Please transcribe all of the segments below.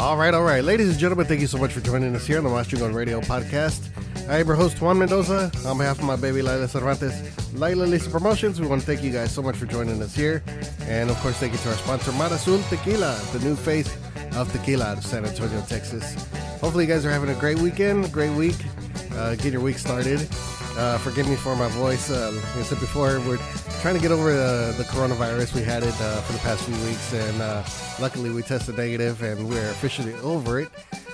All right, all right. Ladies and gentlemen, thank you so much for joining us here on the Mas Chingon Radio podcast. I am your host, Juan Mendoza. On behalf of my baby, Lila Cervantes, Lila Lisa Promotions, we want to thank you guys so much for joining us here. And of course, thank you to our sponsor, Marazul Tequila, the new face of tequila out of San Antonio, Texas. Hopefully, you guys are having a great weekend, great week. Uh, get your week started. Uh, forgive me for my voice. Uh, like I said before, we're trying to get over the, the coronavirus. We had it uh, for the past few weeks, and uh, luckily we tested negative, and we're officially over it.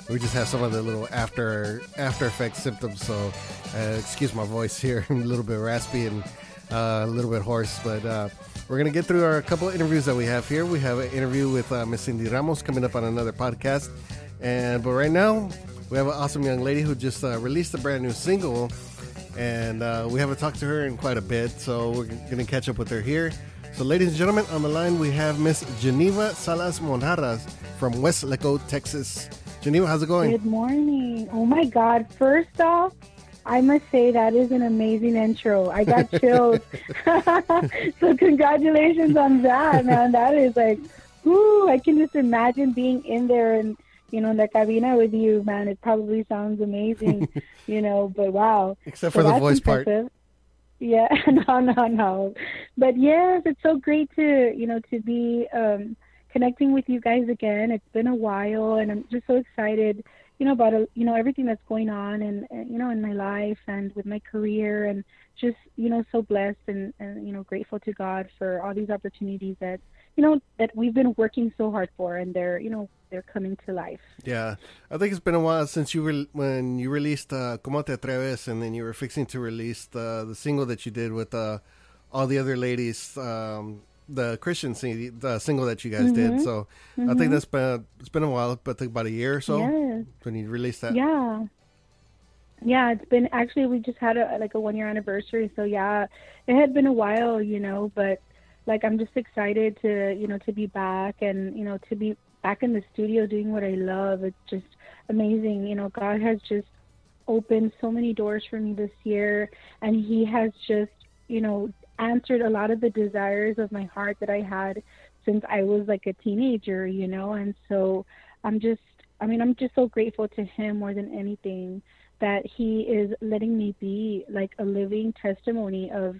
We just have some of the little after after effect symptoms. So, uh, excuse my voice here, I'm a little bit raspy and uh, a little bit hoarse, but uh, we're gonna get through our couple of interviews that we have here. We have an interview with uh, Miss Cindy Ramos coming up on another podcast, and but right now we have an awesome young lady who just uh, released a brand new single and uh, we haven't talked to her in quite a bit, so we're going to catch up with her here. So, ladies and gentlemen, on the line we have Miss Genyva Salas Monjarras from Weslaco, Texas. Genyva, how's it going? Good morning. Oh my God. First off, I must say that is an amazing intro. I got chills. so congratulations on that, man. That is like, whoo, I can just imagine being in there and, you know, in the cabina with you, man. It probably sounds amazing, you know, but wow. Except So for the voice part. Yeah, no, no, no. But yes, it's so great to, you know, to be um, connecting with you guys again. It's been a while, and I'm just so excited, you know, about uh, you know everything that's going on, and, you know, in my life and with my career, and just you know, so blessed and, and you know, grateful to God for all these opportunities that you know that we've been working so hard for, and they're you know they're coming to life. Yeah, I think it's been a while since you were when you released uh, "Como Te Atreves," and then you were fixing to release the the single that you did with uh, all the other ladies, um, the Christian sing- the single that you guys did. Mm-hmm. So I think mm-hmm. that's been it's been a while, but I think about a year or so Yes. when you released that. Yeah. Yeah, it's been actually we just had a like a one year anniversary, so yeah, it had been a while, you know, but like I'm just excited to, you know, to be back and, you know, to be back in the studio doing what I love. It's just amazing. You know, God has just opened so many doors for me this year and he has just, you know, answered a lot of the desires of my heart that I had since I was like a teenager, you know, and so I'm just I mean, I'm just so grateful to him more than anything that he is letting me be like a living testimony of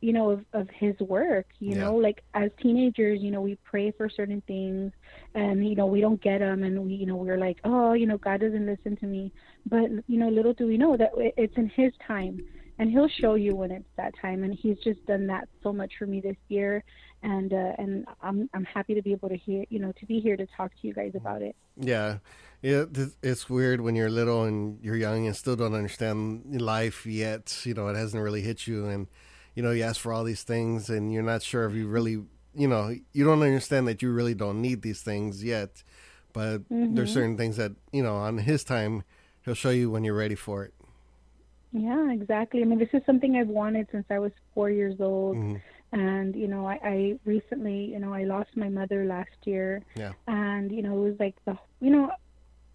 you know of, of his work you Yeah. know? Like as teenagers you know we pray for certain things and you know we don't get them and we you know we're like oh you know god doesn't listen to me. But you know little do we know that it's in his time and he'll show you when it's that time and he's just done that so much for me this year and uh, and i'm i'm happy to be able to hear you know to be here to talk to you guys about it Yeah, yeah. It's weird when you're little and you're young and still don't understand life yet. You know, it hasn't really hit you, and you know, you ask for all these things, and you're not sure if you really, you know, you don't understand that you really don't need these things yet. But there's certain things that you know, on His time, He'll show you when you're ready for it. Yeah, exactly. I mean, this is something I've wanted since I was four years old. Mhm. And, you know, I, I recently, you know, I lost my mother last year. Yeah. And, you know, it was like the, you know,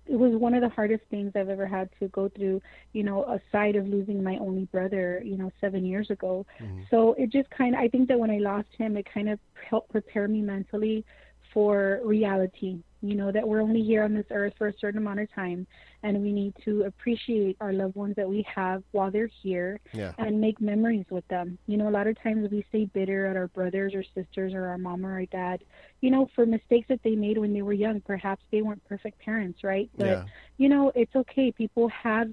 it was one of the hardest things I've ever had to go through, you know, aside of losing my only brother, you know, seven years ago. So it just kind of, I think that when I lost him, it kind of helped prepare me mentally for reality, you know, that we're only here on this earth for a certain amount of time and we need to appreciate our loved ones that we have while they're here Yeah. and make memories with them. You know, a lot of times we stay bitter at our brothers or sisters or our mom or our dad, you know, for mistakes that they made when they were young. Perhaps they weren't perfect parents, right? But, Yeah. you know, it's okay. People have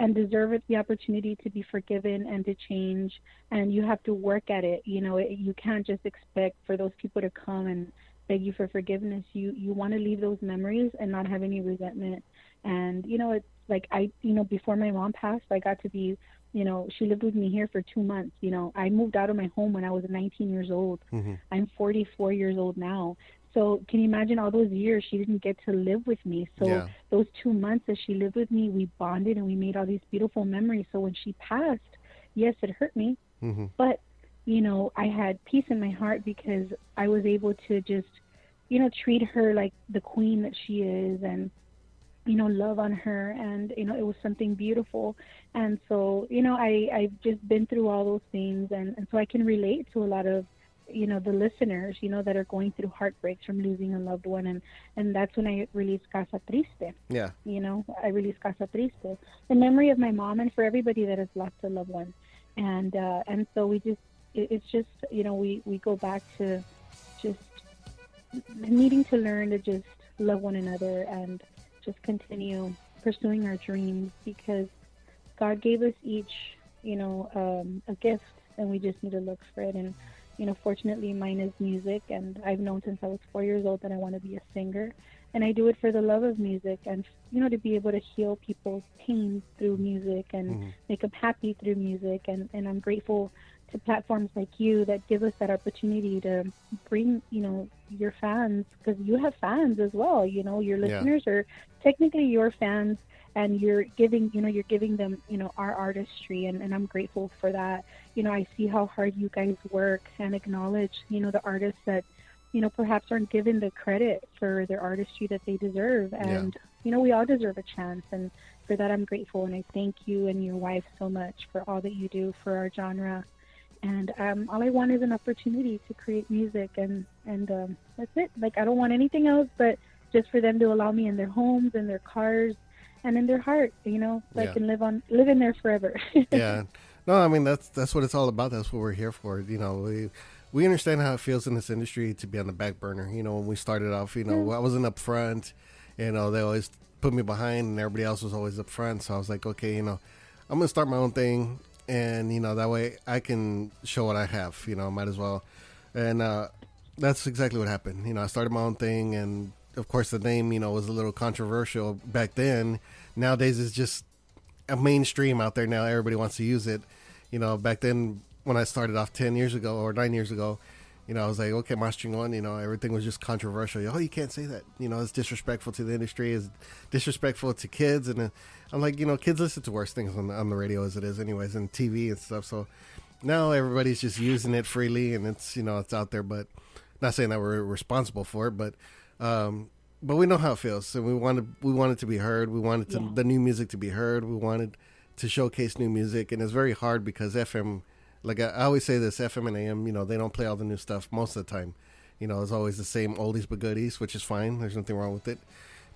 and deserve the opportunity to be forgiven and to change and you have to work at it you know it, you can't just expect for those people to come and beg you for forgiveness. You you want to leave those memories and not have any resentment. And you know it's like i you know before my mom passed i got to be you know she lived with me here for two months. You know i moved out of my home when i was 19 years old. Mhm. i'm 44 years old now. So can you imagine all those years she didn't get to live with me? So Yeah. those two months that she lived with me we bonded and we made all these beautiful memories. So when she passed yes it hurt me. Mhm. but you know, I had peace in my heart because I was able to just, you know, treat her like the queen that she is and, you know, love on her. And, you know, it was something beautiful. And so, you know, I, I've just been through all those things. And, and so I can relate to a lot of, you know, the listeners, you know, that are going through heartbreaks from losing a loved one. And, and that's when I released Casa Triste. Yeah. You know, I released Casa Triste, the memory of my mom and for everybody that has lost a loved one. And, uh, and so we just, it, it's just you know we we go back to just needing to learn to just love one another and just continue pursuing our dreams because God gave us each you know um, a gift and we just need to look for it. And you know fortunately mine is music and I've known since I was four years old that I want to be a singer. And I do it for the love of music and you know to be able to heal people's pain through music and mm-hmm. make them happy through music. And and I'm grateful to platforms like you that give us that opportunity to bring you know your fans because you have fans as well you know your listeners yeah. are technically your fans and you're giving you know you're giving them you know our artistry and, and i'm grateful for that you know i see how hard you guys work and acknowledge you know the artists that you know perhaps aren't given the credit for their artistry that they deserve and yeah. you know we all deserve a chance and for that i'm grateful and i thank you and your wife so much for all that you do for our genre and um, all I want is an opportunity to create music, and and um, that's it. Like I don't want anything else, but just for them to allow me in their homes, in their cars, and in their heart. You know, so yeah. I can live on live in there forever. yeah, no, I mean that's that's what it's all about. That's what we're here for. You know, we we understand how it feels in this industry to be on the back burner. You know, when we started off, you know, yeah. I wasn't up front. You know, they always put me behind, and everybody else was always up front. So I was like, okay, you know, I'm gonna start my own thing and you know that way I can show what I have. You know, might as well, and uh, that's exactly what happened. You know, I started my own thing, and of course the name you know was a little controversial back then. Nowadays it's just a mainstream out there now. Everybody wants to use it. You know, back then when I started off ten years ago or nine years ago, you know, I was like, okay, Mas Chingon, you know, everything was just controversial. Oh, you can't say that. You know, it's disrespectful to the industry, it's disrespectful to kids. And uh, I'm like, you know, kids listen to worse things on the, on the radio as it is, anyways, and TV and stuff. So now everybody's just using it freely and it's, you know, it's out there. But not saying that we're responsible for it, but, um, but we know how it feels. So we wanted, we wanted to be heard. We wanted to, yeah. the new music to be heard. We wanted to showcase new music. And it's very hard because FM, like I, I always say this, FM and AM, you know, they don't play all the new stuff most of the time. You know, it's always the same oldies but goodies, which is fine. There's nothing wrong with it.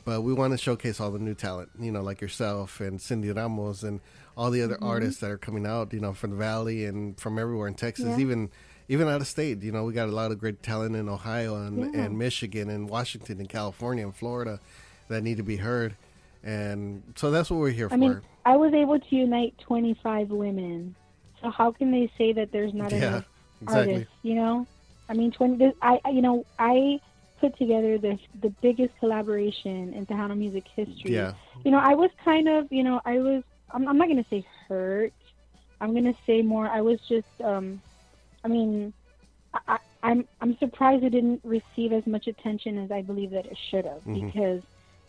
But we want to showcase all the new talent, you know, like yourself and Cindy Ramos and all the other mm-hmm. artists that are coming out, you know, from the Valley and from everywhere in Texas, yeah. even even out of state. You know, we got a lot of great talent in Ohio and, yeah. and Michigan and Washington and California and Florida that need to be heard. And so that's what we're here I for. Mean, I was able to unite 25 women so how can they say that there's not yeah, enough exactly. artists? You know, I mean, twenty. I you know I put together the the biggest collaboration in Tejano music history. Yeah. You know, I was kind of you know I was I'm, I'm not gonna say hurt. I'm gonna say more. I was just um, I mean, I, I'm I'm surprised it didn't receive as much attention as I believe that it should have mm-hmm. because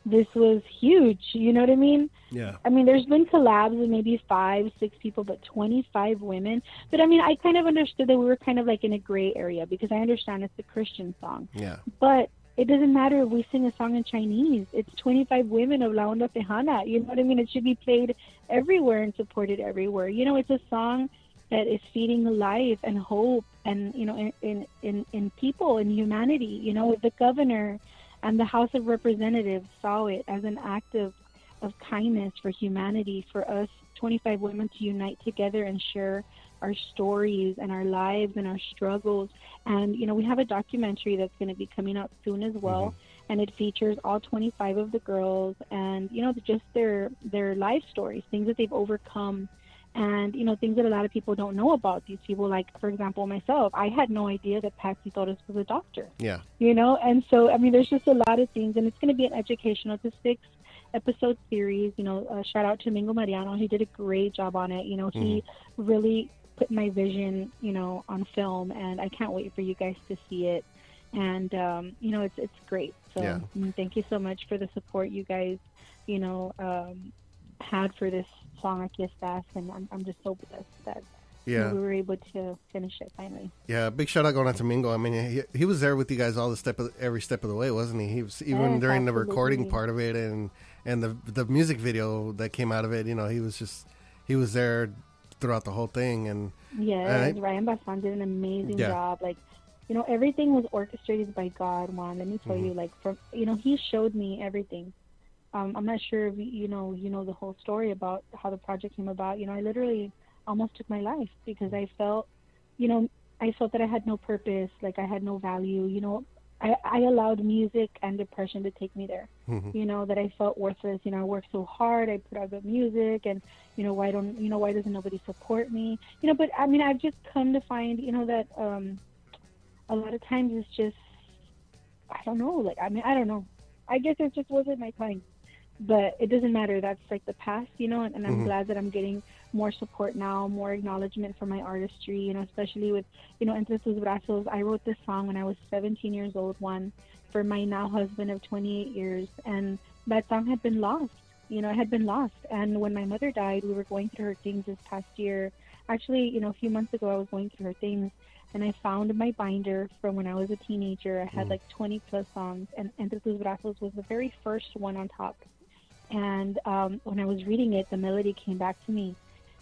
this was huge. You know what I mean? Yeah. I mean, there's been collabs with maybe five, six people, but 25 women. But I mean, I kind of understood that we were kind of like in a gray area because I understand it's a Christian song. Yeah. But it doesn't matter if we sing a song in Chinese. It's 25 women of La Onda Tejana. You know what I mean? It should be played everywhere and supported everywhere. You know, it's a song that is feeding life and hope and, you know, in, in, in, in people and humanity. You know, the governor and the House of Representatives saw it as an act of, of kindness for humanity, for us 25 women to unite together and share our stories and our lives and our struggles. And, you know, we have a documentary that's going to be coming out soon as well. Mm-hmm. And it features all 25 of the girls and, you know, just their, their life stories, things that they've overcome and you know things that a lot of people don't know about these people like for example myself i had no idea that patsy Torres was a doctor yeah you know and so i mean there's just a lot of things and it's going to be an educational to six episode series you know uh, shout out to mingo mariano he did a great job on it you know he mm-hmm. really put my vision you know on film and i can't wait for you guys to see it and um, you know it's it's great so yeah. Mm, thank you so much for the support you guys you know um, had for this song I Aquí Estás, and I'm, I'm just so blessed that Yeah. we were able to finish it finally. Yeah, big shout out going out to Mingo. I mean, he, he was there with you guys all the step of, every step of the way, wasn't he? He was even Yes, during the recording part of it and and the the music video that came out of it. You know, he was just he was there throughout the whole thing. And Yes, Alright. Ryan Bassan did an amazing Yeah. job. Like, you know, everything was orchestrated by God, Juan. Let me tell Mm-hmm. you, like, from you know, He showed me everything. Um, I'm not sure if you know you know the whole story about how the project came about. You know, I literally almost took my life because I felt, you know, I felt that I had no purpose, like I had no value. You know, I, I allowed music and depression to take me there. Mhm. You know that I felt worthless. You know, I worked so hard. I put out good music, and you know why don't you know why doesn't nobody support me? You know, but I mean, I've just come to find you know that um, a lot of times it's just I don't know. Like I mean, I don't know. I guess it just wasn't my time. But it doesn't matter. That's like the past, you know. And, and I'm Mhm. glad that I'm getting more support now, more acknowledgement for my artistry. You know, especially with you know Entre tus brazos. I wrote this song when I was 17 years old. One for my now husband of 28 years, and that song had been lost. You know, it had been lost. And when my mother died, we were going through her things this past year. Actually, you know, a few months ago, I was going through her things, and I found my binder from when I was a teenager. I had Mm. like 20 plus songs, and Entre tus brazos was the very first one on top. And um, when I was reading it, the melody came back to me,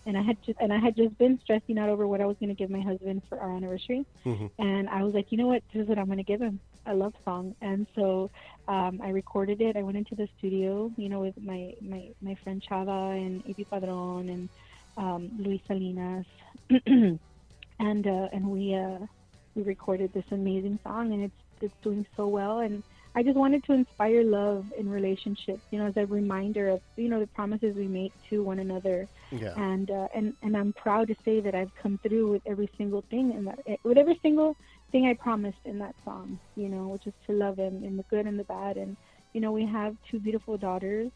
and I had just and I had just been stressing out over what I was going to give my husband for our anniversary, Mhm. and I was like, you know what, this is what I'm going to give him a love song. And so um, I recorded it. I went into the studio, you know, with my my my friend Chava and Epi Padron and um, Luis Salinas, and uh, and we uh, we recorded this amazing song, and it's it's doing so well. And I just wanted to inspire love in relationships, you know, as a reminder of you know the promises we make to one another yeah, and uh, and and I'm proud to say that I've come through with every single thing in that with every single thing I promised in that song, you know, which is to love him in the good and the bad. And you know, we have two beautiful daughters,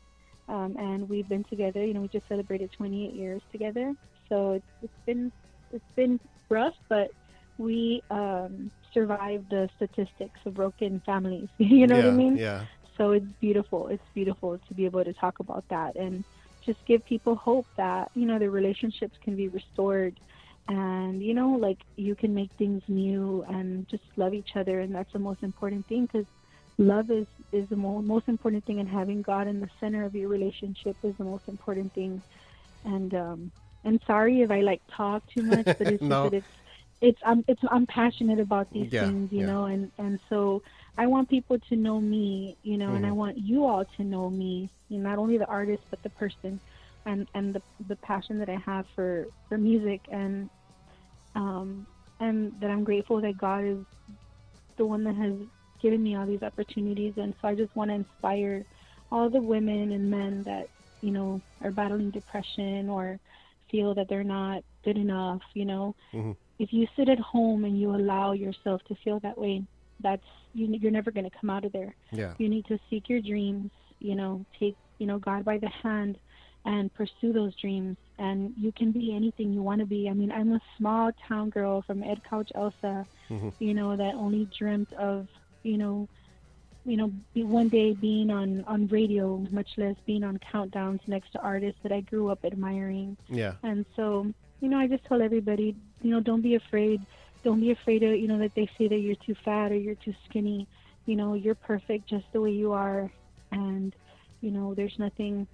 um, and we've been together. You know, we just celebrated 28 years together, so it's, it's been it's been rough, but we um, survived the statistics of broken families. you know yeah, what I mean? yeah, so it's beautiful it's beautiful to be able to talk about that and just give people hope that you know their relationships can be restored and you know like you can make things new and just love each other and that's the most important thing because love is is the mo- most important thing and having god in the center of your relationship is the most important thing and um and sorry if i like talk too much but it's No. just that it's it's i'm it's i'm passionate about these Yeah, things you yeah. know and and so I want people to know me, you know, and I Mhm. want you all to know me, you know, not only the artist but the person, and and the the passion that I have for for music, and um and that I'm grateful that God is the one that has given me all these opportunities, and so I just want to inspire all the women and men that you know are battling depression or feel that they're not good enough, you know. Mhm. If you sit at home and you allow yourself to feel that way, that's you, you're never going to come out of there. yeah, You need to seek your dreams, you know, take, you know, God by the hand and pursue those dreams. And you can be anything you want to be. I mean, I'm a small town girl from Ed Couch Elsa, Mhm. you know, that only dreamt of, you know, you know, be one day being on on radio, much less being on countdowns next to artists that I grew up admiring. yeah, And so, you know, I just tell everybody, you know, don't be afraid. Don't be afraid of, you know, that they say that you're too fat or you're too skinny. You know, you're perfect just the way you are. And, you know, there's nothing,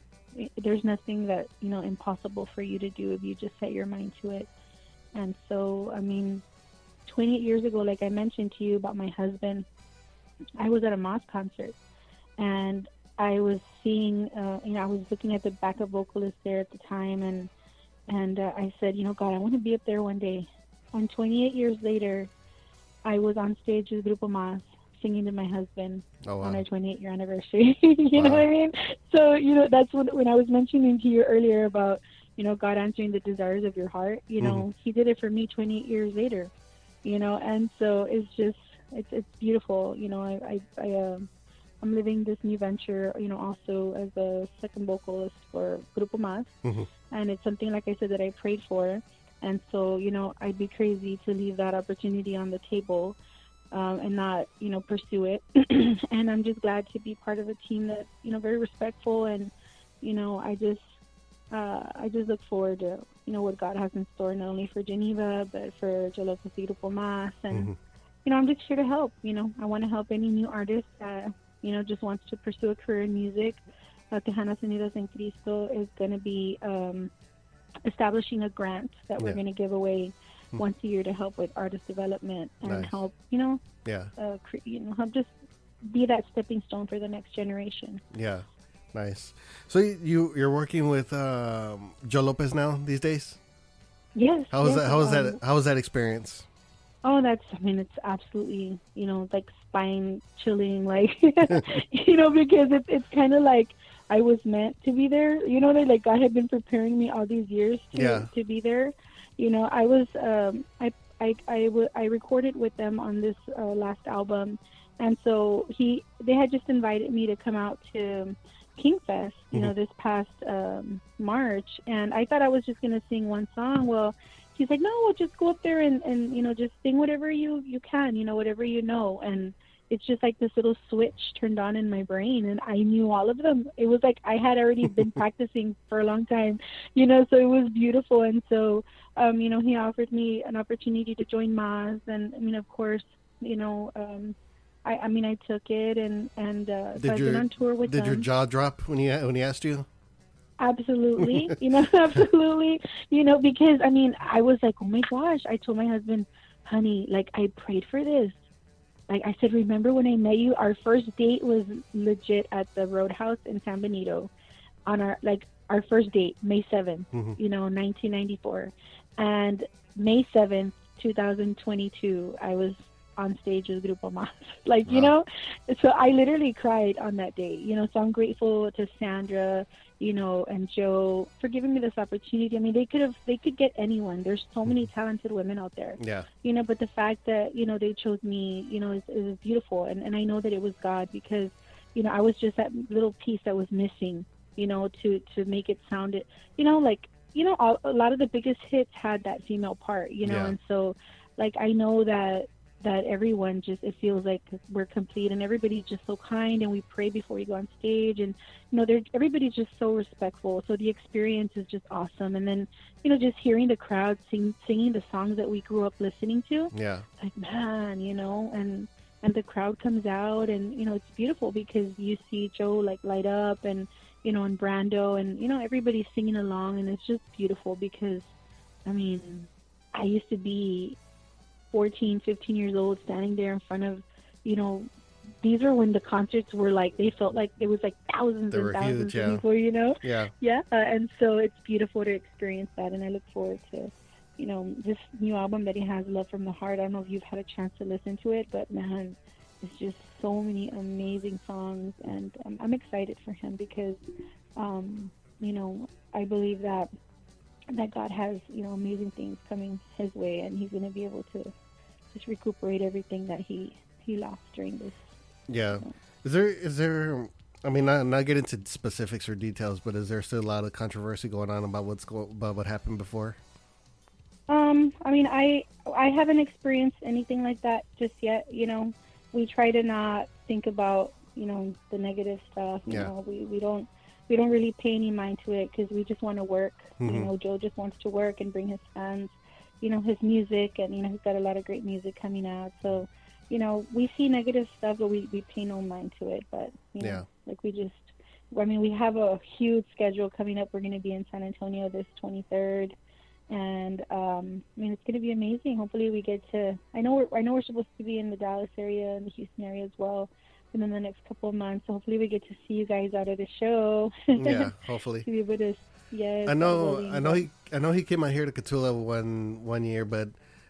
there's nothing that, you know, impossible for you to do if you just set your mind to it. And so, I mean, 28 years ago, like I mentioned to you about my husband, I was at a Mazz concert and I was seeing, uh, you know, I was looking at the backup vocalist there at the time and, and uh, I said, you know, God, I want to be up there one day. And 28 years later, I was on stage with Grupo Mazz singing to my husband oh on our 28 year anniversary. you know what I mean? So, you know, that's when, when I was mentioning to you earlier about, you know, God answering the desires of your heart, you know, He did it for me 28 years later, you know, and so it's just, it's, it's beautiful. You know, I, I, I, um, I'm living this new venture, you know, also as a second vocalist for Grupo Mazz. Mhm. And it's something, like I said, that I prayed for. And so, you know, I'd be crazy to leave that opportunity on the table um, and not, you know, pursue it. and I'm just glad to be part of a team that, you know, very respectful. And, you know, I just, uh, I just look forward to, you know what God has in store not only for Genyva but for Grupo Mazz and Mhm. you know I'm just here to help you know I want to help any new artist that you know just wants to pursue a career in music uh, Tejanas Unidas en Cristo is going to be um, establishing a grant that we're going to give away Hmm. once a year to help with artist development and Nice. help you know Yeah, uh, cre- you know help just be that stepping stone for the next generation yeah, nice. So you you're working with um, Joe Lopez now these days? yes How was yes, that? How was um, that? How was that experience? Oh, that's, I mean, it's absolutely, you know, like spine chilling, like, you know, because it's, it's kind of like I was meant to be there, you know, that like God had been preparing me all these years to, Yeah. to be there. You know, I was, um, I, I, I, w- I recorded with them on this uh, last album. And so he, they had just invited me to come out to Kingfest, you know, this past um, March. And I thought I was just going to sing one song. Well, he's like, no, well, just go up there and, and you know, just sing whatever you you can, you know, whatever you know. And it's just like this little switch turned on in my brain, and I knew all of them. It was like I had already been practicing for a long time, you know. So it was beautiful, and so um, you know, he offered me an opportunity to join Mazz, and I mean, of course, you know. Um, I, I mean, I took it, and and uh, so Did I've your- been on tour with Did them. your jaw drop when he when he asked you? Absolutely. you know, absolutely. You know, because I mean, I was like, oh my gosh. I told my husband, honey, like, I prayed for this. Like, I said, remember when I met you? Our first date was legit at the Roadhouse in San Benito on our, like, our first date, May 7th, Mhm. you know, 1994. And May 7th, 2022, I was on stage with Grupo Mazz. Like, you know, so I literally cried on that day, you know, so I'm grateful to Sandra, you know, and Joe for giving me this opportunity. I mean, they could have, they could get anyone. There's so many mm-hmm. talented women out there, Yeah, you know, but the fact that, you know, they chose me, you know, is, is beautiful. And, and I know that it was God because, you know, I was just that little piece that was missing, you know, to, to make it sound it, you know, like, you know, all, a lot of the biggest hits had that female part, you know, Yeah. and so, like, I know that that everyone just it feels like we're complete and everybody's just so kind and we pray before we go on stage. And you know they're everybody's just so respectful. So the experience is just awesome. And then you know just hearing the crowd sing singing the songs that we grew up listening to. Yeah, like man you know and and the crowd comes out and you know it's beautiful because you see joe like light up and you know and brando and you know everybody's singing along and it's just beautiful because i mean i used to be 14 15 years old standing there in front of you know these were when the concerts were like they felt like it was like thousands and thousands huge, yeah. of people you know? Yeah, yeah uh, and so it's beautiful to experience that and i look forward to you know this new album that he has love from the heart. I don't know if you've had a chance to listen to it but man it's just so many amazing songs and um, i'm excited for him because um you know i believe that that god has you know amazing things coming his way and he's going to be able to just recuperate everything that he he lost during this yeah. Is there is there? I mean, not not get into specifics or details, but is there still a lot of controversy going on about what's go, about what happened before? Um, I mean, I I haven't experienced anything like that just yet. You know, we try to not think about you know the negative stuff. You Yeah. know, we we don't we don't really pay any mind to it because we just want to work. You Mhm. know, Joe just wants to work and bring his fans, you know, his music, and you know, he's got a lot of great music coming out. So, you know, we see negative stuff, but we we pay no mind to it. But you know, Yeah. like we just. I mean, we have a huge schedule coming up. We're going to be in San Antonio this 23rd and um, I mean it's going to be amazing. Hopefully, we get to. I know we're I know we're supposed to be in the Dallas area and the Houston area as well within the next couple of months. So hopefully, we get to see you guys out of the show. Yeah, hopefully. to be able to. Yes, I know, I know he, I know he came out here to Cotulla one one year, but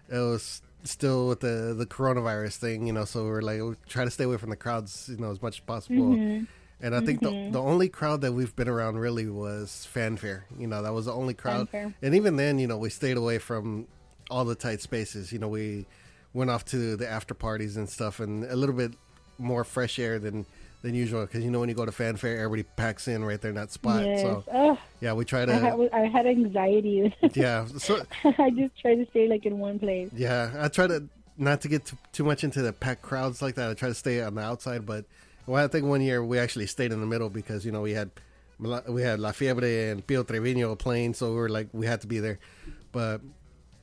it was still with the the coronavirus thing, you know. So we are like, we try to stay away from the crowds, you know, as much as possible. Mhm. And I think the Mhm. the only crowd that we've been around really was fanfare. You know, that was the only crowd. Fanfare. And even then, you know, we stayed away from all the tight spaces. You know, we went off to the after parties and stuff, and a little bit more fresh air than than usual. Because you know, when you go to fanfare, everybody packs in right there in that spot. Yes. So Ugh, yeah, we try I, had, to. I had anxiety. Yeah, so I just try to stay like in one place. yeah, I try to not to get too, too much into the packed crowds like that. I try to stay on the outside, but well, I think one year we actually stayed in the middle because you know we had we had La Fiebre and Pio Trevino playing, so we were like we had to be there. But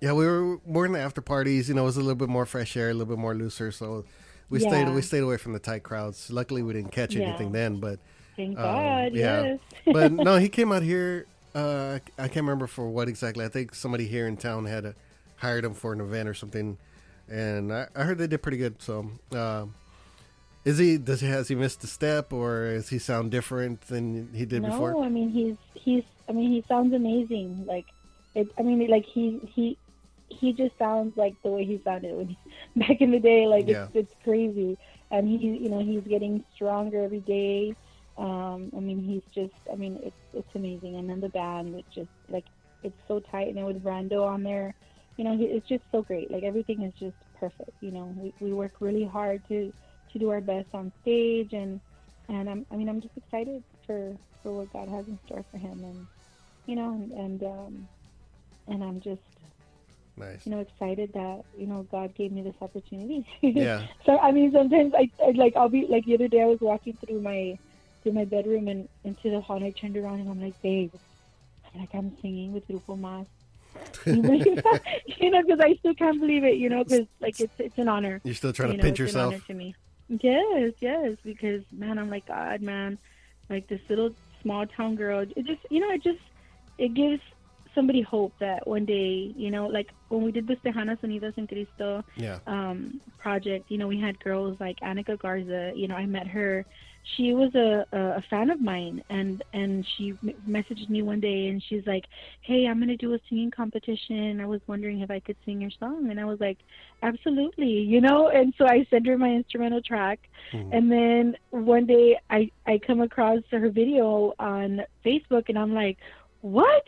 yeah, we were more in the after parties. You know, it was a little bit more fresh air, a little bit more looser. So we Yeah. stayed we stayed away from the tight crowds. Luckily, we didn't catch Yeah. anything then. But Thank um, God. yeah. Yes. but no, he came out here. Uh, I can't remember for what exactly. I think somebody here in town had uh hired him for an event or something, and I, I heard they did pretty good. So, um, is he? Does he has he missed a step, or does he sound different than he did no, before? I mean he's he's. I mean he sounds amazing. Like it. I mean like he he he just sounds like the way he sounded when he, back in the day. Like Yeah. it's it's crazy, and he you know he's getting stronger every day. Um, I mean he's just. I mean it's it's amazing, and then the band it's just like it's so tight, and then with Brando on there, you know he, it's just so great. Like everything is just perfect. You know we we work really hard to to do our best on stage and and I'm, I mean, I'm just excited for, for what God has in store for him, and you know, and and, um, and I'm just Nice. you know excited that you know God gave me this opportunity. Yeah. so I mean, sometimes I, I like I'll be like the other day I was walking through my through my bedroom and into the hall, and I turned around and I'm like, babe, I'm like I'm singing with Grupo Mazz. You believe that? you know, because I still can't believe it. You know, because like it's it's an honor You're still trying you to know, pinch it's an honor yourself. to me. Yes, yes, because man, I'm like God, man, like this little small town girl. It just, you know, it just it gives somebody hope that one day, you know, like when we did the Tejanas Unidas en Cristo Yeah. um, project, you know, we had girls like Annika Garza. You know, I met her. She was a, a, fan of mine, and and she m- messaged me one day, and she's like, "Hey, I'm gonna do a singing competition. I was wondering if I could sing your song." And I was like, "Absolutely," you know. And so I sent her my instrumental track, Mhm. and then one day I I come across her video on Facebook, and I'm like. What?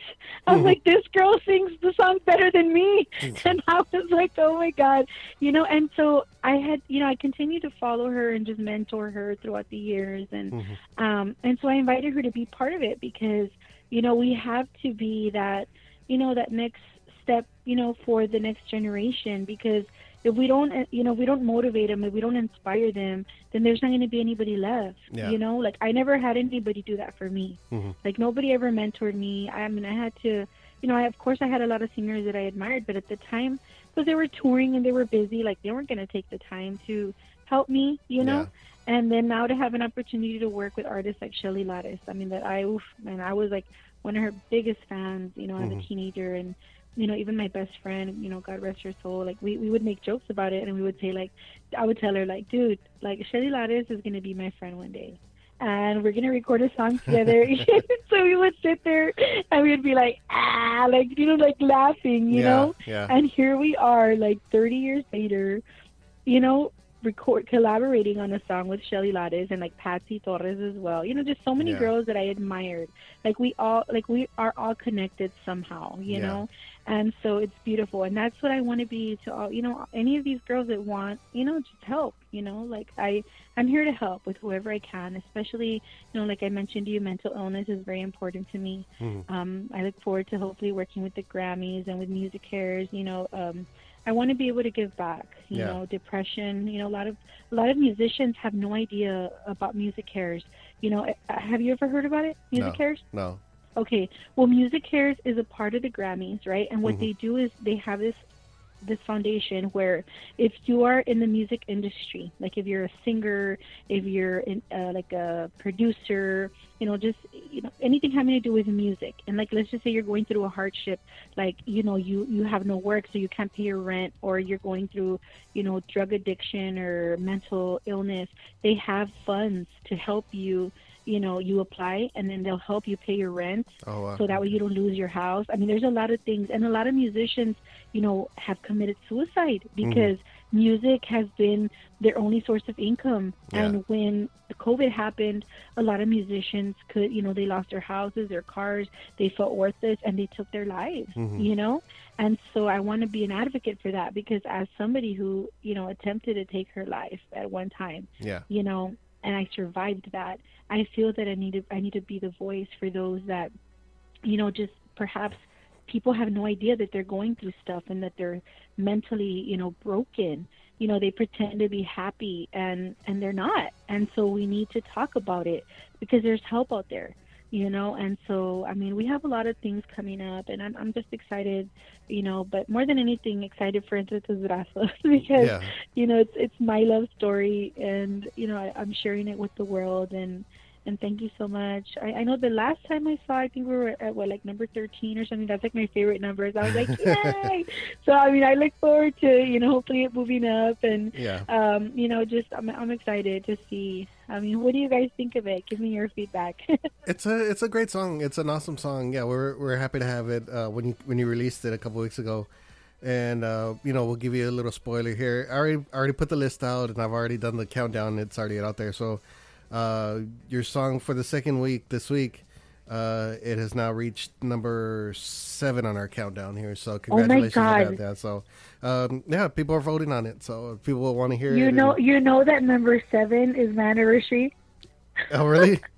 I'm Mhm. like, this girl sings the song better than me. And I was like, oh my God you know and so i had you know i continued to follow her and just mentor her throughout the years and Mhm. um and so i invited her to be part of it because you know we have to be that you know that next step you know for the next generation because if we don't uh, you know we don't motivate them if we don't inspire them then there's not going to be anybody left Yeah. you know like i never had anybody do that for me Mhm. like nobody ever mentored me i mean i had to you know i of course i had a lot of singers that i admired but at the time because they were touring and they were busy like they weren't going to take the time to help me you know and then now to have an opportunity to work with artists like Shelly Lares, I mean that I, oof, man, I was like one of her biggest fans, you know, as Mhm. a teenager, and you know, even my best friend, you know, God rest her soul, like we we would make jokes about it, and we would say like, I would tell her like, dude, like Shelly Lares is gonna be my friend one day. And we're gonna record a song together. so we would sit there and we'd be like, ah, like you know, like laughing, you yeah. know. Yeah. And here we are, like 30 years later, you know, record collaborating on a song with Shelly Lares and like Patsy Torres as well. You know, just so many Yeah. girls that I admired. Like we all, like we are all connected somehow. You Yeah. know, and so it's beautiful, and that's what I want to be to all. You know, any of these girls that want, you know, just help. You know, like I, I'm here to help with whoever I can. Especially, you know, like I mentioned to you, mental illness is very important to me. Mhm. Um, I look forward to hopefully working with the Grammys and with Music Cares. You know, um, I want to be able to give back. You Yeah. know, depression. You know, a lot of a lot of musicians have no idea about Music Cares. You know, uh, have you ever heard about it? Music No. Cares? No. Okay. Well, Music Cares is a part of the Grammys, right? And what Mhm. they do is they have this this foundation where if you are in the music industry, like if you're a singer, if you're in, uh, like a producer, you know, just you know anything having to do with music, and like let's just say you're going through a hardship, like you know you you have no work, so you can't pay your rent, or you're going through you know drug addiction or mental illness, they have funds to help you. You know, you apply, and then they'll help you pay your rent Oh, wow. so that way you don't lose your house. I mean, there's a lot of things, and a lot of musicians, you know, have committed suicide because music has been their only source of income. Yeah. And when COVID happened, a lot of musicians could, you know, they lost their houses, their cars, they felt worthless, and they took their lives. Mhm. You know, and so I want to be an advocate for that because as somebody who, you know, attempted to take her life at one time, Yeah. you know, and I survived that. I feel that I need to I need to be the voice for those that, you know, just perhaps people have no idea that they're going through stuff and that they're mentally, you know, broken. You know, they pretend to be happy and and they're not. And so we need to talk about it because there's help out there. You know and so i mean we have a lot of things coming up and i'm, I'm just excited you know but more than anything excited for entre tus brazos because Yeah. you know it's it's my love story and you know I, i'm sharing it with the world and and thank you so much I, I know the last time i saw i think we were at what like number 13 or something that's like my favorite numbers i was like yay so i mean i look forward to you know hopefully it moving up and Yeah. um, you know, just I'm, I'm excited to see. I mean, what do you guys think of it? Give me your feedback. It's a it's a great song. It's an awesome song. Yeah, we're we're happy to have it uh, when you when you released it a couple weeks ago, and uh, you know we'll give you a little spoiler here. I already already put the list out and I've already done the countdown. It's already out there. So uh, your song for the second week this week, uh, it has now reached number seven on our countdown here. So congratulations on God. that. So um, yeah, people are voting on it. So people want to hear you know, and- you know that number seven is my anniversary. oh really?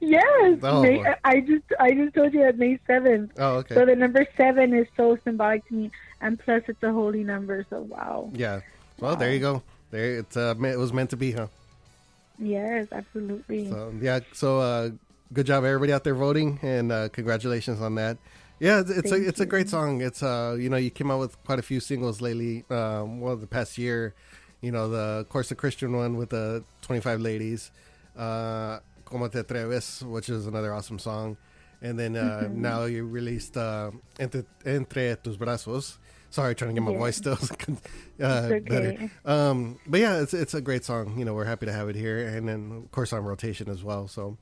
Yes, Oh, May. I just I just told you that May seventh. Oh okay. So the number seven is so symbolic to me, and plus it's a holy number. So wow. yeah. Well, there you go. There it's uh, it was meant to be, huh? Yes, absolutely. So yeah, so uh, good job everybody out there voting, and uh, congratulations on that. Yeah, it's, it's a it's a great song. It's uh you know you came out with quite a few singles lately. Um, well, the past year, you know the of course the Christian one with the twenty five ladies, uh, Como te atreves, which is another awesome song, and then uh, Mm-hmm. now you released uh, Entre, Entre tus brazos. Sorry, trying to get my Yeah. voice still uh, It's better. Um, but yeah, it's it's a great song. You know, we're happy to have it here, and then of course on rotation as well. So,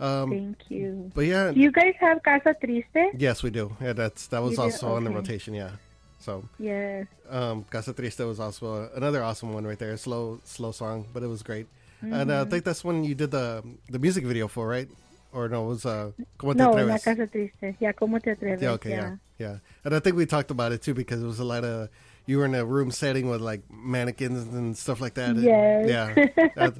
um, Thank you. but yeah, Do you guys have Casa Triste? yes, we do. Yeah, that's that was You also on the rotation. Yeah, so Yes. um, Casa Triste was also another awesome one right there. Slow slow song, but it was great. And Mm-hmm. uh, I think that's when you did the the music video for right, or no, it was uh, Como te No, atreves? La Casa Triste. Yeah, ¿Cómo te atreves? Yeah, okay, yeah. yeah, And I think we talked about it too because it was a lot of you were in a room setting with like mannequins and stuff like that. and- Yes. yeah.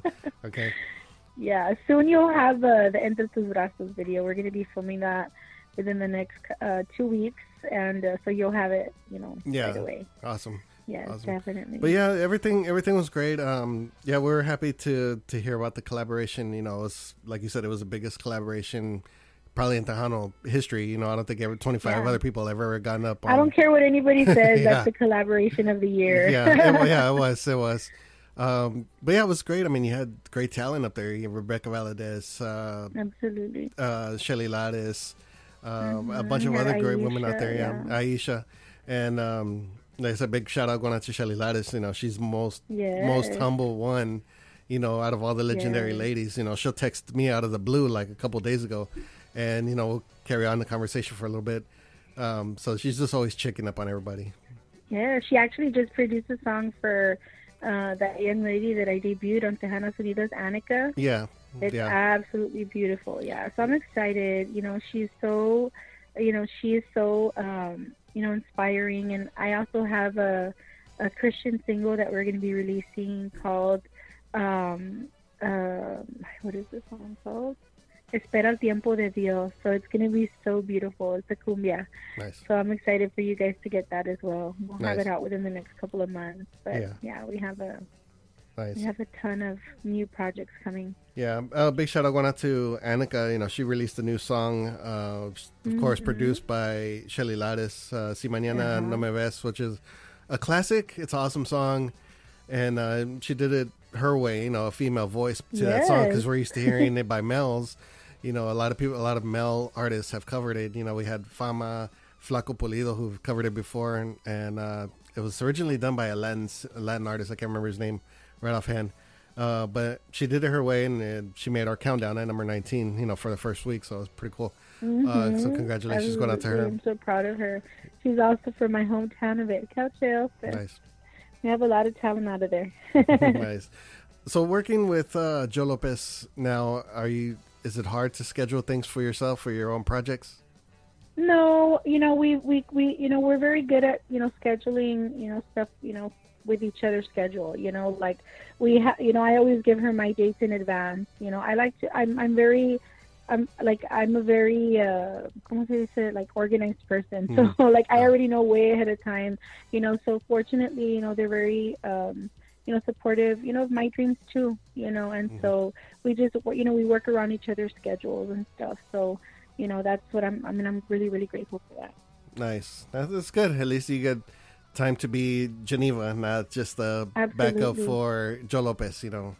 Okay. Yeah, soon you'll have uh, the Entre tus brazos video. We're going to be filming that within the next uh, two weeks, and uh, so you'll have it, you know, Yeah. right away. Awesome. Yeah, Awesome. definitely. But yeah, everything everything was great. Um, yeah, we're happy to to hear about the collaboration. You know, it's like you said, it was the biggest collaboration probably in Tejano history. You know, I don't think ever twenty five Yeah. other people have ever gotten up. On, I don't care what anybody says. Yeah. That's the collaboration of the year. yeah, it, yeah, it was, it was. Um, but yeah, it was great. I mean, you had great talent up there. You had Rebecca Valadez, uh, Absolutely. uh, Shelly Lares, um, a Mhm. bunch of other great women out Aisha, there. Yeah, Aisha, and um, there's a big shout out going out to Shelly Lares. You know, she's most Yes. most humble one. You know, out of all the legendary Yes. ladies, you know, she'll text me out of the blue like a couple days ago, and you know, we'll carry on the conversation for a little bit. Um, so she's just always checking up on everybody. Yeah, she actually just produced a song for uh, that young lady that I debuted on Tejanos Unidos, Annika. Yeah, It's yeah, absolutely beautiful. Yeah. So I'm excited. You know, she's so, you know, she is so, um, you know, inspiring. And I also have a, a Christian single that we're going to be releasing called, um, um what is this song called? Espera el tiempo de Dios. So it's going to be so beautiful. It's a cumbia. nice. So I'm excited for you guys to get that as well. We'll have it out within the next couple of months. But Yeah. yeah, we have a Nice. we have a ton of new projects coming. Yeah, uh, big shout out going out to Annika. You know, she released a new song, uh, of course, Mhm. produced by Shelly Lares, uh, Si Mañana Uh-huh. No Me Ves, which is a classic. It's an awesome song. And uh, she did it her way, you know, a female voice to that song because we're used to hearing it by males. You know, a lot of people, a lot of male artists have covered it. You know, we had Fama, Flaco Polido, who've covered it before. And, and uh, it was originally done by a Latin, a Latin artist. I can't remember his name right offhand. Uh, but she did it her way, and, and she made our countdown at number 19, you know, for the first week. So it was pretty cool. Uh, so Mhm. congratulations going out to her. I'm so proud of her. She's also from my hometown of. So Nice. we have a lot of talent out of there. nice. So working with uh, Joe Lopez now, are you? Is it hard to schedule things for yourself for your own projects? no, you know, we, we, we, you know, we're very good at, you know, scheduling, you know, stuff, you know, with each other's schedule, you know, like we have, you know, I always give her my dates in advance. You know, I like to, I'm, I'm very, I'm like, I'm a very, uh, ¿cómo se dice? Like organized person. So like, I already know way ahead of time, you know, so fortunately, you know, they're very, um, you know, supportive, you know, of my dreams too, you know, and Mm-hmm. so we just, you know, we work around each other's schedules and stuff. So, you know, that's what I'm, I mean, I'm really, really grateful for that. Nice. That's good. At least you get time to be Genyva, not just a backup for Joe Lopez. You know,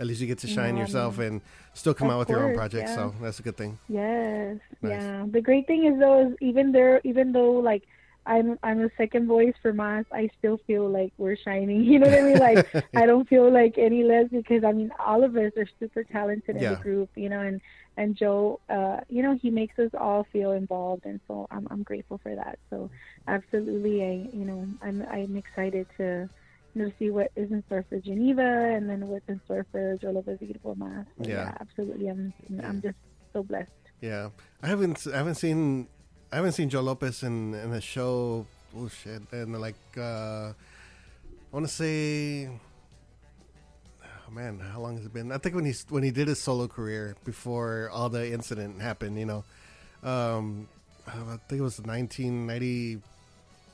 at least you get to shine Yeah, yourself and still come out with your own course, projects. yeah. So that's a good thing. Yes. Nice. Yeah. The great thing is though is even there even though like I'm I'm a second voice for Mazz, I still feel like we're shining. You know what I mean? Like I don't feel like any less because I mean all of us are super talented in Yeah. the group, you know, and and Joe uh you know, he makes us all feel involved and so I'm I'm grateful for that. So absolutely I you know, I'm I'm excited to you know, see what is in store for Genyva and then what's in store for Joe Lopez Beautiful Mazz. So, Yeah. absolutely. I'm I'm just so blessed. Yeah, I haven't I haven't seen I haven't seen Joe Lopez in in a show. Oh shit! And like uh, I want to say, oh man, how long has it been? I think when he when he did his solo career before all the incident happened. You know, um, I think it was 1990.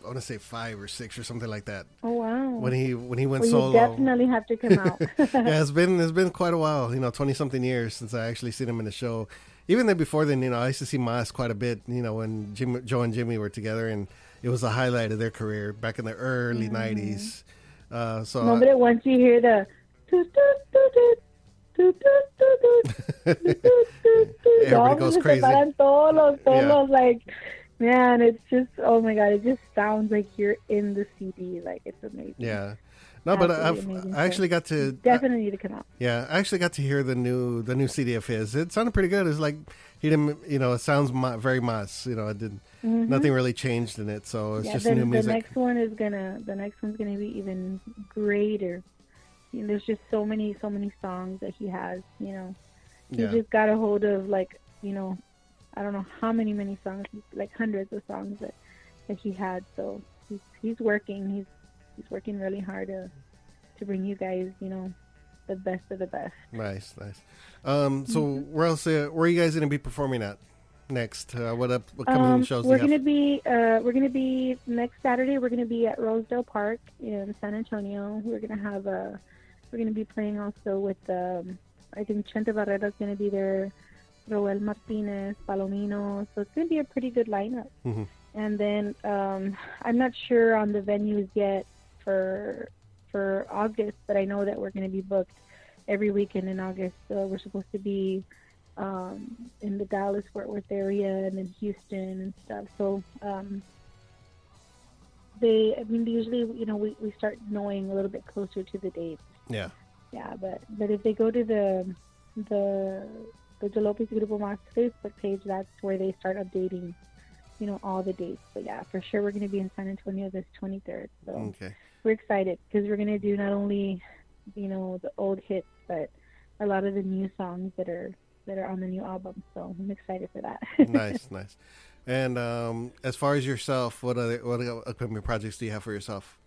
I want to say five or six or something like that. Oh wow! When he when he went well, solo. you definitely have to come out. yeah, it's been it's been quite a while, you know, twenty something years since I actually seen him in a show even then before then, you know, I used to see Mazz quite a bit. You know, when Jim, Joe and Jimmy were together, and it was the highlight of their career back in the early mm-hmm. '90s. Uh, so, no, but once you hear the everybody goes crazy. Todos, todos, yeah. like, man, it's just oh my god, it just sounds like you're in the CD. Like it's amazing. Yeah no, but I've, I actually got to Definitely need to come out. Yeah, I actually got to hear the new the new CD of his. It sounded pretty good. It's like he didn't, you know, it sounds very Mazz. You know, it did Mhm. nothing really changed in it. So it's yeah, just then new music. the next one is gonna the next one's gonna be even greater. You know, there's just so many so many songs that he has. You know, he yeah, just got a hold of like you know, I don't know how many many songs, like hundreds of songs that that he had. So he's he's working. He's he's working really hard to to bring you guys, you know, the best of the best. nice, nice. Um, so Mm-hmm. where else? Uh, where are you guys going to be performing at next? Uh, what up? What coming Um, shows we're gonna be uh, we're gonna be next Saturday. We're gonna be at Rosedale Park in San Antonio. We're gonna have a we're gonna be playing also with um, I think Chente Barrera's gonna be there, Roel Martinez, Palomino. So it's gonna be a pretty good lineup. Mhm. And then um, I'm not sure on the venues yet for for August, but I know that we're gonna be booked every weekend in August. So we're supposed to be um, in the Dallas Fort Worth area and in Houston and stuff. So um, they, I mean, usually you know we, we start knowing a little bit closer to the dates. Yeah, Yeah, but but if they go to the the the Joe Lopez Grupo Mazz Facebook page, that's where they start updating, you know, all the dates. But yeah, for sure we're going to be in San Antonio this 23rd. So okay. We're excited because we're going to do not only, you know, the old hits, but a lot of the new songs that are that are on the new album. So I'm excited for that. nice, nice. And um, as far as yourself, what other what upcoming projects do you have for yourself?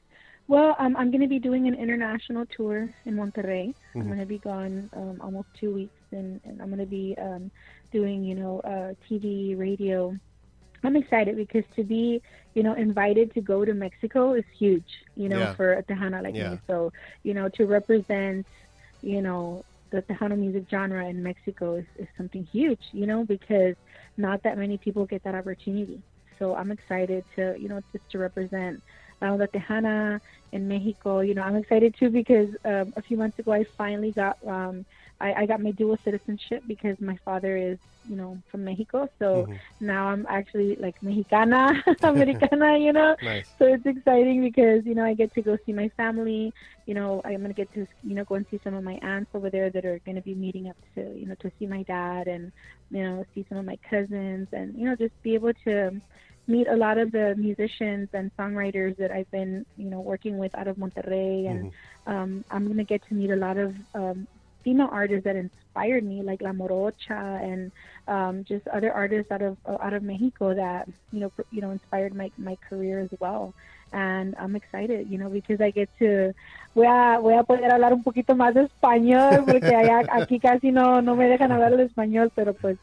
Well, um, I'm going to be doing an international tour in Monterrey. I'm Mhm. going to be gone um, almost two weeks, and, and I'm going to be um, doing, you know, uh, TV, radio. I'm excited because to be, you know, invited to go to Mexico is huge, you know, Yeah. for a Tejana like Yeah. me. So, you know, to represent, you know, the Tejano music genre in Mexico is, is something huge, you know, because not that many people get that opportunity. So I'm excited to, you know, just to represent uh, the Tejana in Mexico. You know, I'm excited too because um, a few months ago I finally got um, I, I got my dual citizenship because my father is you know from Mexico. So Mhm. now I'm actually like Mexicana, Americana. You know. Nice. So it's exciting because you know I get to go see my family. You know I'm gonna get to you know go and see some of my aunts over there that are gonna be meeting up to you know to see my dad and you know see some of my cousins and you know just be able to meet a lot of the musicians and songwriters that I've been you know working with out of Monterrey and um, I'm gonna get to meet a lot of um, female artists that inspired me, like La Morocha and um, just other artists out of uh, out of Mexico that you know you know inspired my my career as well. And I'm excited, you know, because I get to voy a, voy a poder hablar un poquito más de español, porque allá, aquí casi no, no me dejan hablar el español, pero pues,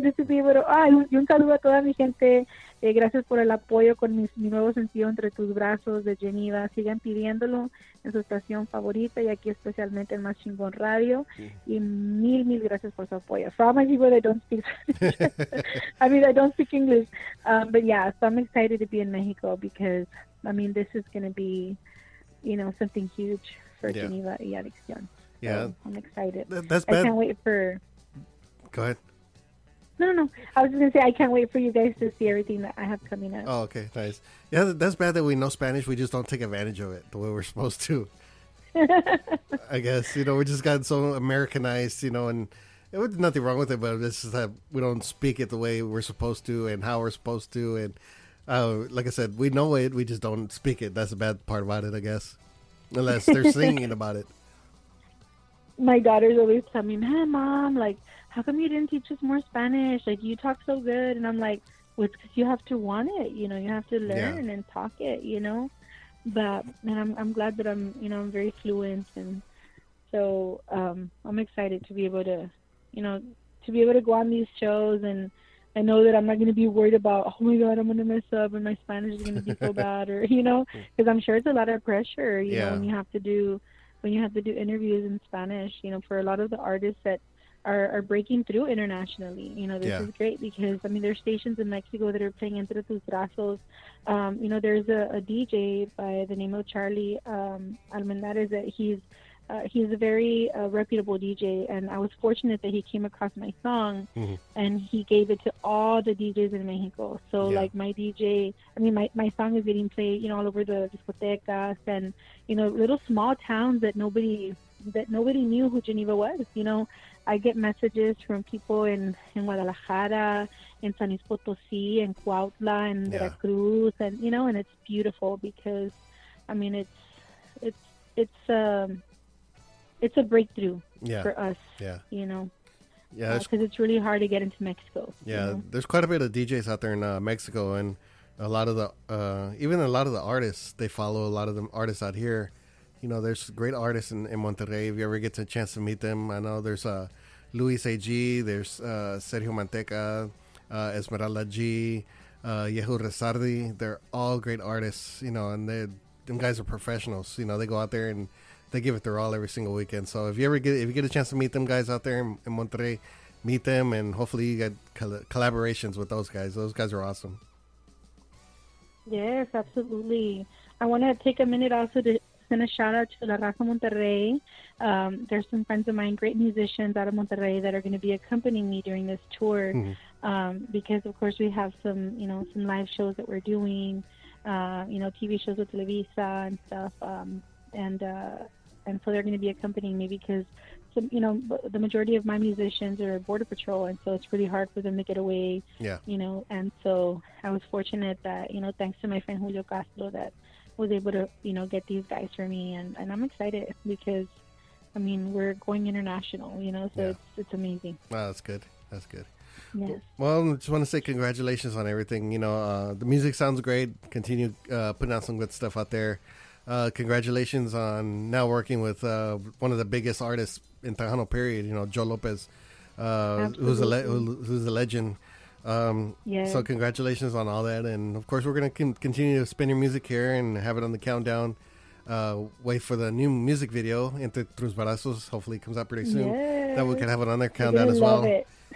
sé si pero, ah, y un saludo a toda mi gente, eh, gracias por el apoyo con mi, mi, nuevo sencillo Entre tus brazos de Geneva, sigan pidiéndolo en su estación favorita y aquí especialmente en Más Chingón Radio, y mil, mil gracias por su apoyo. For all my people that don't speak I mean, I don't speak English, um, but yeah, so I'm excited to be in Mexico because, I mean, this is going to be you know, something huge for yeah. Geneva y Adicción. Yeah. So I'm excited. Th- that's bad. I can't wait for. Go ahead. No, no. I was just gonna say I can't wait for you guys to see everything that I have coming up. Oh, okay, nice. Yeah, that's bad that we know Spanish. We just don't take advantage of it the way we're supposed to. I guess you know we just got so Americanized, you know, and it was nothing wrong with it, but it's just that we don't speak it the way we're supposed to and how we're supposed to, and uh, like I said, we know it, we just don't speak it. That's the bad part about it, I guess. Unless they're singing about it. My daughters always tell me, "Man, mom, like, how come you didn't teach us more Spanish? Like, you talk so good." And I'm like, "Well, it's because you have to want it. You know, you have to learn yeah. and talk it. You know." But and I'm I'm glad that I'm you know I'm very fluent and so um, I'm excited to be able to, you know, to be able to go on these shows and I know that I'm not going to be worried about, oh my God, I'm going to mess up and my Spanish is going to be so bad, or you know, because I'm sure it's a lot of pressure, you yeah. know, when you have to do when you have to do interviews in Spanish. You know, for a lot of the artists that are, are breaking through internationally, you know, this yeah. is great because I mean, there's stations in Mexico that are playing Entre tus brazos. Um, you know, there's a, a DJ by the name of Charlie um, Almendares that he's uh, he's a very uh, reputable DJ, and I was fortunate that he came across my song, mm-hmm. and he gave it to all the DJs in Mexico. So Yeah. like my DJ, I mean my my song is getting played, you know, all over the discotecas and you know little small towns that nobody that nobody knew who Genyva was. You know, I get messages from people in in Guadalajara, in San Luis Potosí, in Cuautla, and Yeah. Veracruz, and you know, and it's beautiful because, I mean, it's it's it's um it's a breakthrough Yeah, for us, yeah, you know, yeah. Because it's really hard to get into Mexico. you yeah, know? there's quite a bit of DJs out there in uh, Mexico, and a lot of the, uh, even a lot of the artists, they follow a lot of the artists out here. You know, there's great artists in, in Monterrey. If you ever get a chance to meet them, I know there's uh, Luis A.G., there's uh, Sergio Manteca, uh, Esmeralda G, uh, Yehu Resardi. They're all great artists, you know, and they them guys are professionals. You know, they go out there and they give it their all every single weekend. So if you ever get if you get a chance to meet them guys out there in, in Monterrey, meet them and hopefully you get coll- collaborations with those guys. Those guys are awesome. Yes, absolutely. I want to take a minute also to send a shout out to La Raza Monterrey. Um, there's some friends of mine, great musicians out of Monterrey, that are going to be accompanying me during this tour. Mhm. Um, because of course we have some, you know, some live shows that we're doing, uh, you know, TV shows with Televisa and stuff. Um, and uh, and so they're going to be accompanying me because some, you know, the majority of my musicians are border patrol, and so it's really hard for them to get away Yeah. you know and so i was fortunate that you know thanks to my friend julio castro that was able to you know get these guys for me and, and i'm excited because i mean we're going international you know so Yeah. it's it's amazing Wow, that's good. That's good. yes Well, I just want to say congratulations on everything. You know, uh, the music sounds great. Continue uh, putting out some good stuff out there. Uh, congratulations on now working with uh, one of the biggest artists in Tejano period. You know, Joe Lopez, uh, who's a le- who's a legend. Um, Yes. So congratulations on all that, and of course we're gonna con- continue to spin your music here and have it on the countdown. Uh, wait for the new music video, Entre Tus Brazos. Hopefully, it comes out pretty soon. That we can have it on their countdown as well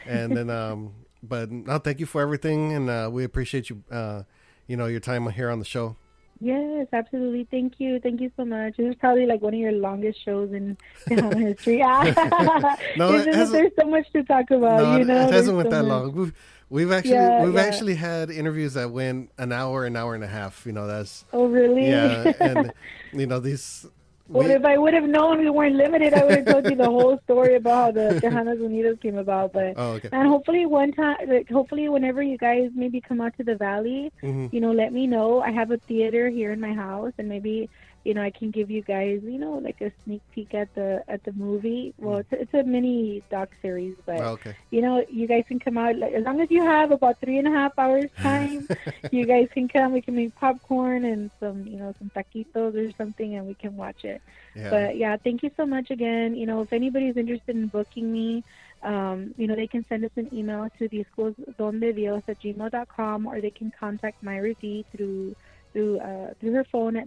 and then um but no thank you for everything and uh we appreciate you uh you know your time here on the show yes absolutely. Thank you. Thank you so much. This is probably like one of your longest shows in Tejano history. No, it hasn't- there's so much to talk about no you know, it hasn't went so that much. long. We've we've actually Yeah, we've yeah. actually had interviews that went an hour an hour and a half you know that's oh really? Yeah and you know these Well, we- if I would have known we weren't limited, I would have told you the whole story about how the Tejanos Unidos came about. But oh okay and hopefully one time, like, hopefully whenever you guys maybe come out to the valley, Mhm. you know, let me know. I have a theater here in my house, and maybe you know, I can give you guys, you know, like a sneak peek at the at the movie. Well, it's, it's a mini doc series, but Oh, okay. you know, you guys can come out like, as long as you have about three and a half hours time. you guys can come. We can make popcorn and some, you know, some taquitos or something, and we can watch it. Yeah. But yeah, thank you so much again. You know, if anybody's interested in booking me, um, you know, they can send us an email to discosdondedios at gmail.com or they can contact Myra D through through uh, through her phone at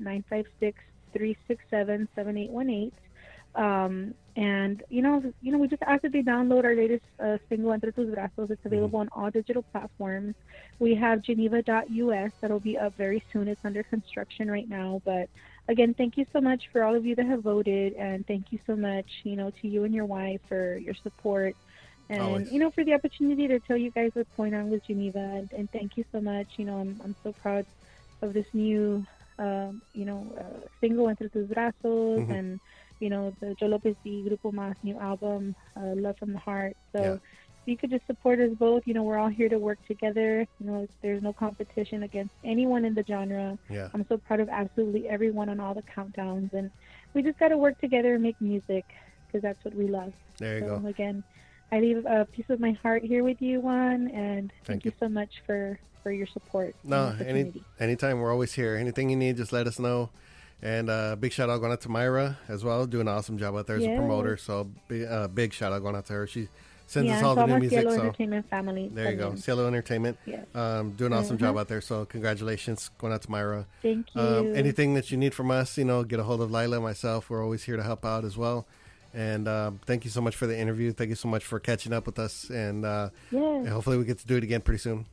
956-367-7818. Um, and you know, you know, we just ask that they download our latest uh, single Entre Tus Brazos. It's available on all digital platforms. We have Genyva.us that'll be up very soon. It's under construction right now, but again, thank you so much for all of you that have voted, and thank you so much, you know, to you and your wife for your support, and Always. you know, for the opportunity to tell you guys what's going on with Genyva, and, and thank you so much. You know, I'm I'm so proud of this new, um, you know, uh, single Entre Tus Brazos, Mhm. and you know, the Joe Lopez y Grupo Mazz new album, uh, Love from the Heart. So. Yeah. If you could just support us both, you know, we're all here to work together. You know, there's no competition against anyone in the genre. yeah. I'm so proud of absolutely everyone on all the countdowns, and we just got to work together and make music because that's what we love. There you so go. again, I leave a piece of my heart here with you, Juan, and thank, Thank you. so much for for your support. No, any anytime we're always here. Anything you need, just let us know. And uh, big shout out going out to Myra as well, doing an awesome job out there as a promoter. So big, uh, big shout out going out to her. She sends yeah, us all the new music. Cielo So Entertainment family. there you go. Cielo Entertainment, Yes. um, doing an awesome job Mhm. out there. So congratulations going out to Myra. Thank you. Um, anything that you need from us, you know, get a hold of Lila, myself. We're always here to help out as well. And um, thank you so much for the interview. Thank you so much for catching up with us. And, uh, yes. and hopefully we get to do it again pretty soon.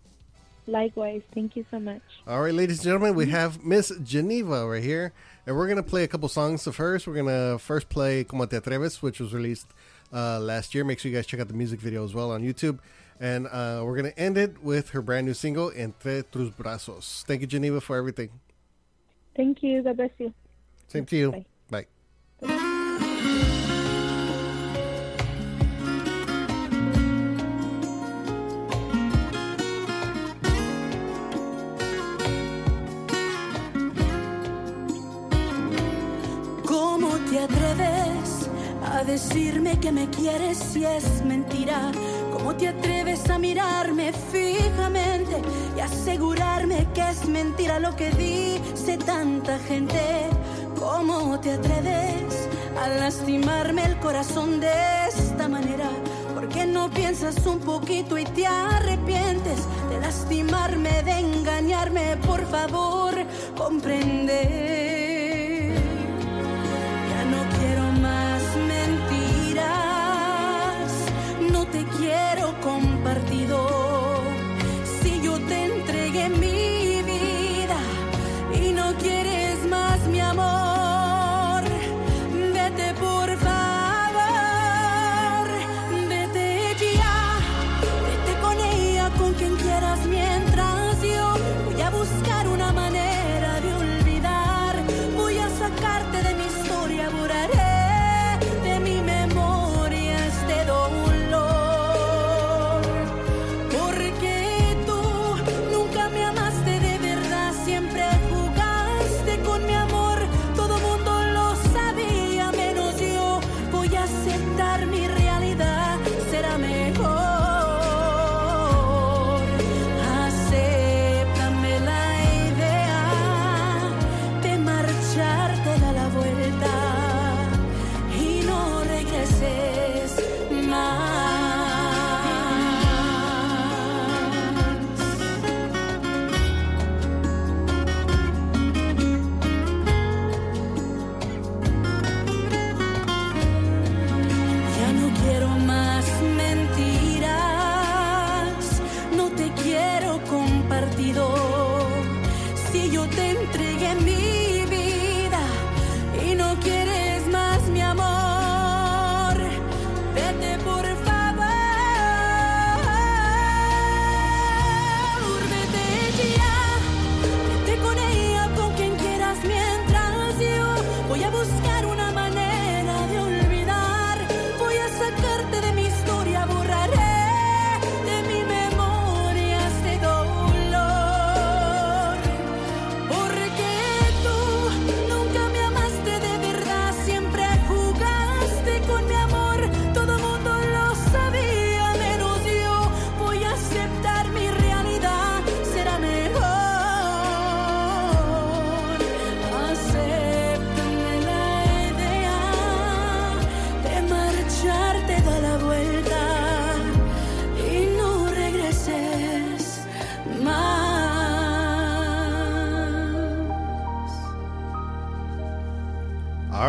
Likewise. Thank you so much. All right, ladies and gentlemen, we have Miss Genyva right here, and we're gonna play a couple songs of hers. We're gonna first play "Como Te Atreves," which was released uh, last year. Make sure you guys check out the music video as well on YouTube, and uh, we're gonna end it with her brand new single "Entre Tus Brazos." Thank you, Genyva, for everything. Thank you. God bless you. Same to you. Bye. Bye. ¿Cómo te atreves a decirme que me quieres si es mentira? ¿Cómo te atreves a mirarme fijamente y asegurarme que es mentira lo que dice tanta gente? ¿Cómo te atreves a lastimarme el corazón de esta manera? ¿Por qué no piensas un poquito y te arrepientes de lastimarme, de engañarme? Por favor, comprende.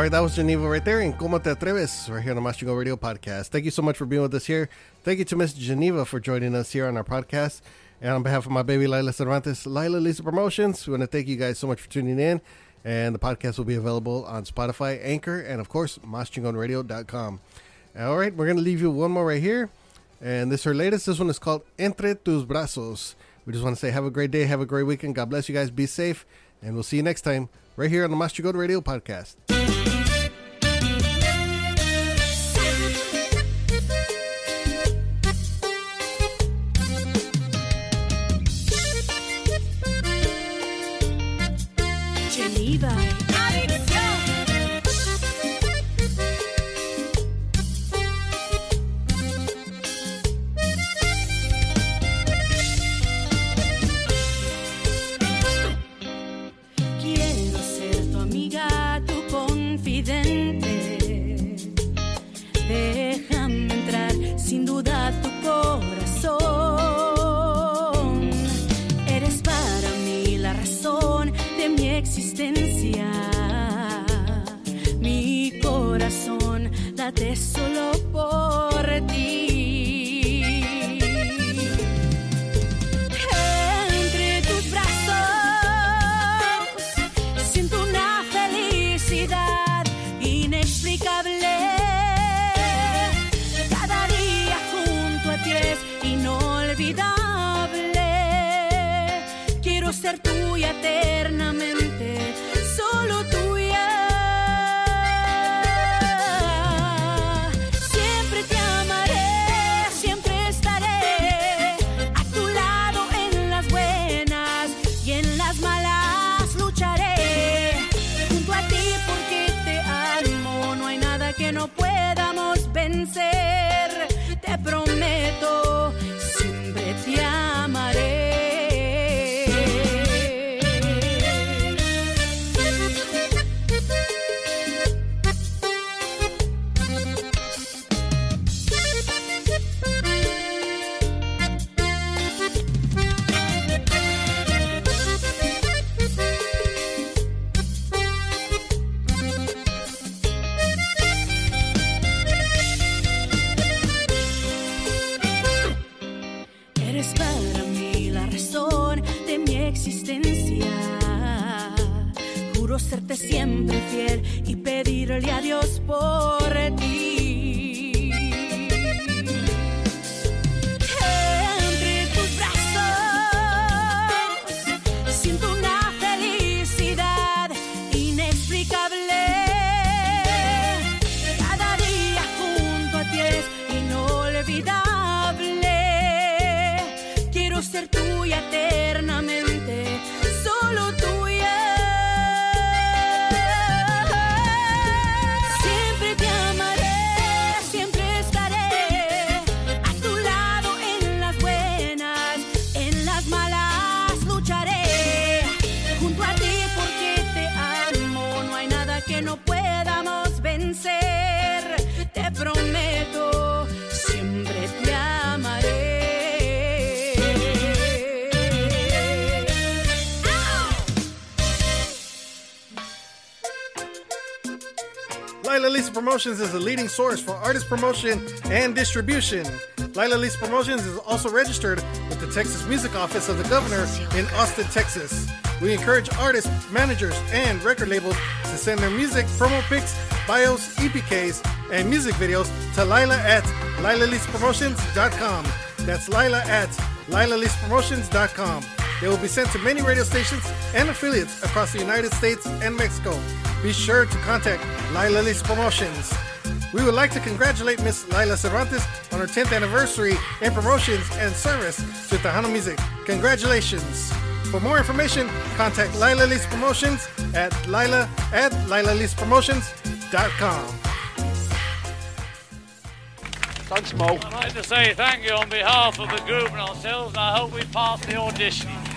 Right, that was Genyva right there, in Como Te Atreves, right here on the Mas Chingon Radio podcast. Thank you so much for being with us here. Thank you to Miss Genyva for joining us here on our podcast. And on behalf of my baby Lila Cervantes, Lila Lisa Promotions, we want to thank you guys so much for tuning in. And the podcast will be available on Spotify, Anchor, and of course, maschingonradio.com. All right, we're going to leave you one more right here. And this is her latest. This one is called Entre Tus Brazos. We just want to say have a great day, have a great weekend. God bless you guys. Be safe. And we'll see you next time right here on the Mas Chingon Radio podcast. Genyva. Ser tuya eternamente, Promotions is the leading source for artist promotion and distribution. Lila Lisa Promotions is also registered with the Texas Music Office of the Governor in Austin, Texas. We encourage artists, managers, and record labels to send their music, promo pics, bios, EPKs, and music videos to Lila at LilaLisaPromotions.com. That's Lila at LilaLisaPromotions.com. They will be sent to many radio stations and affiliates across the United States and Mexico. Be sure to contact Lila Lisa Promotions. We would like to congratulate Miss Lila Cervantes on her 10th anniversary in promotions and service to Tejano music. Congratulations! For more information, contact Lila Lisa Promotions at Lila at LilaLisaPromotions.com. Thanks, Mo. I'd like to say thank you on behalf of the group and ourselves, and I hope we pass the audition.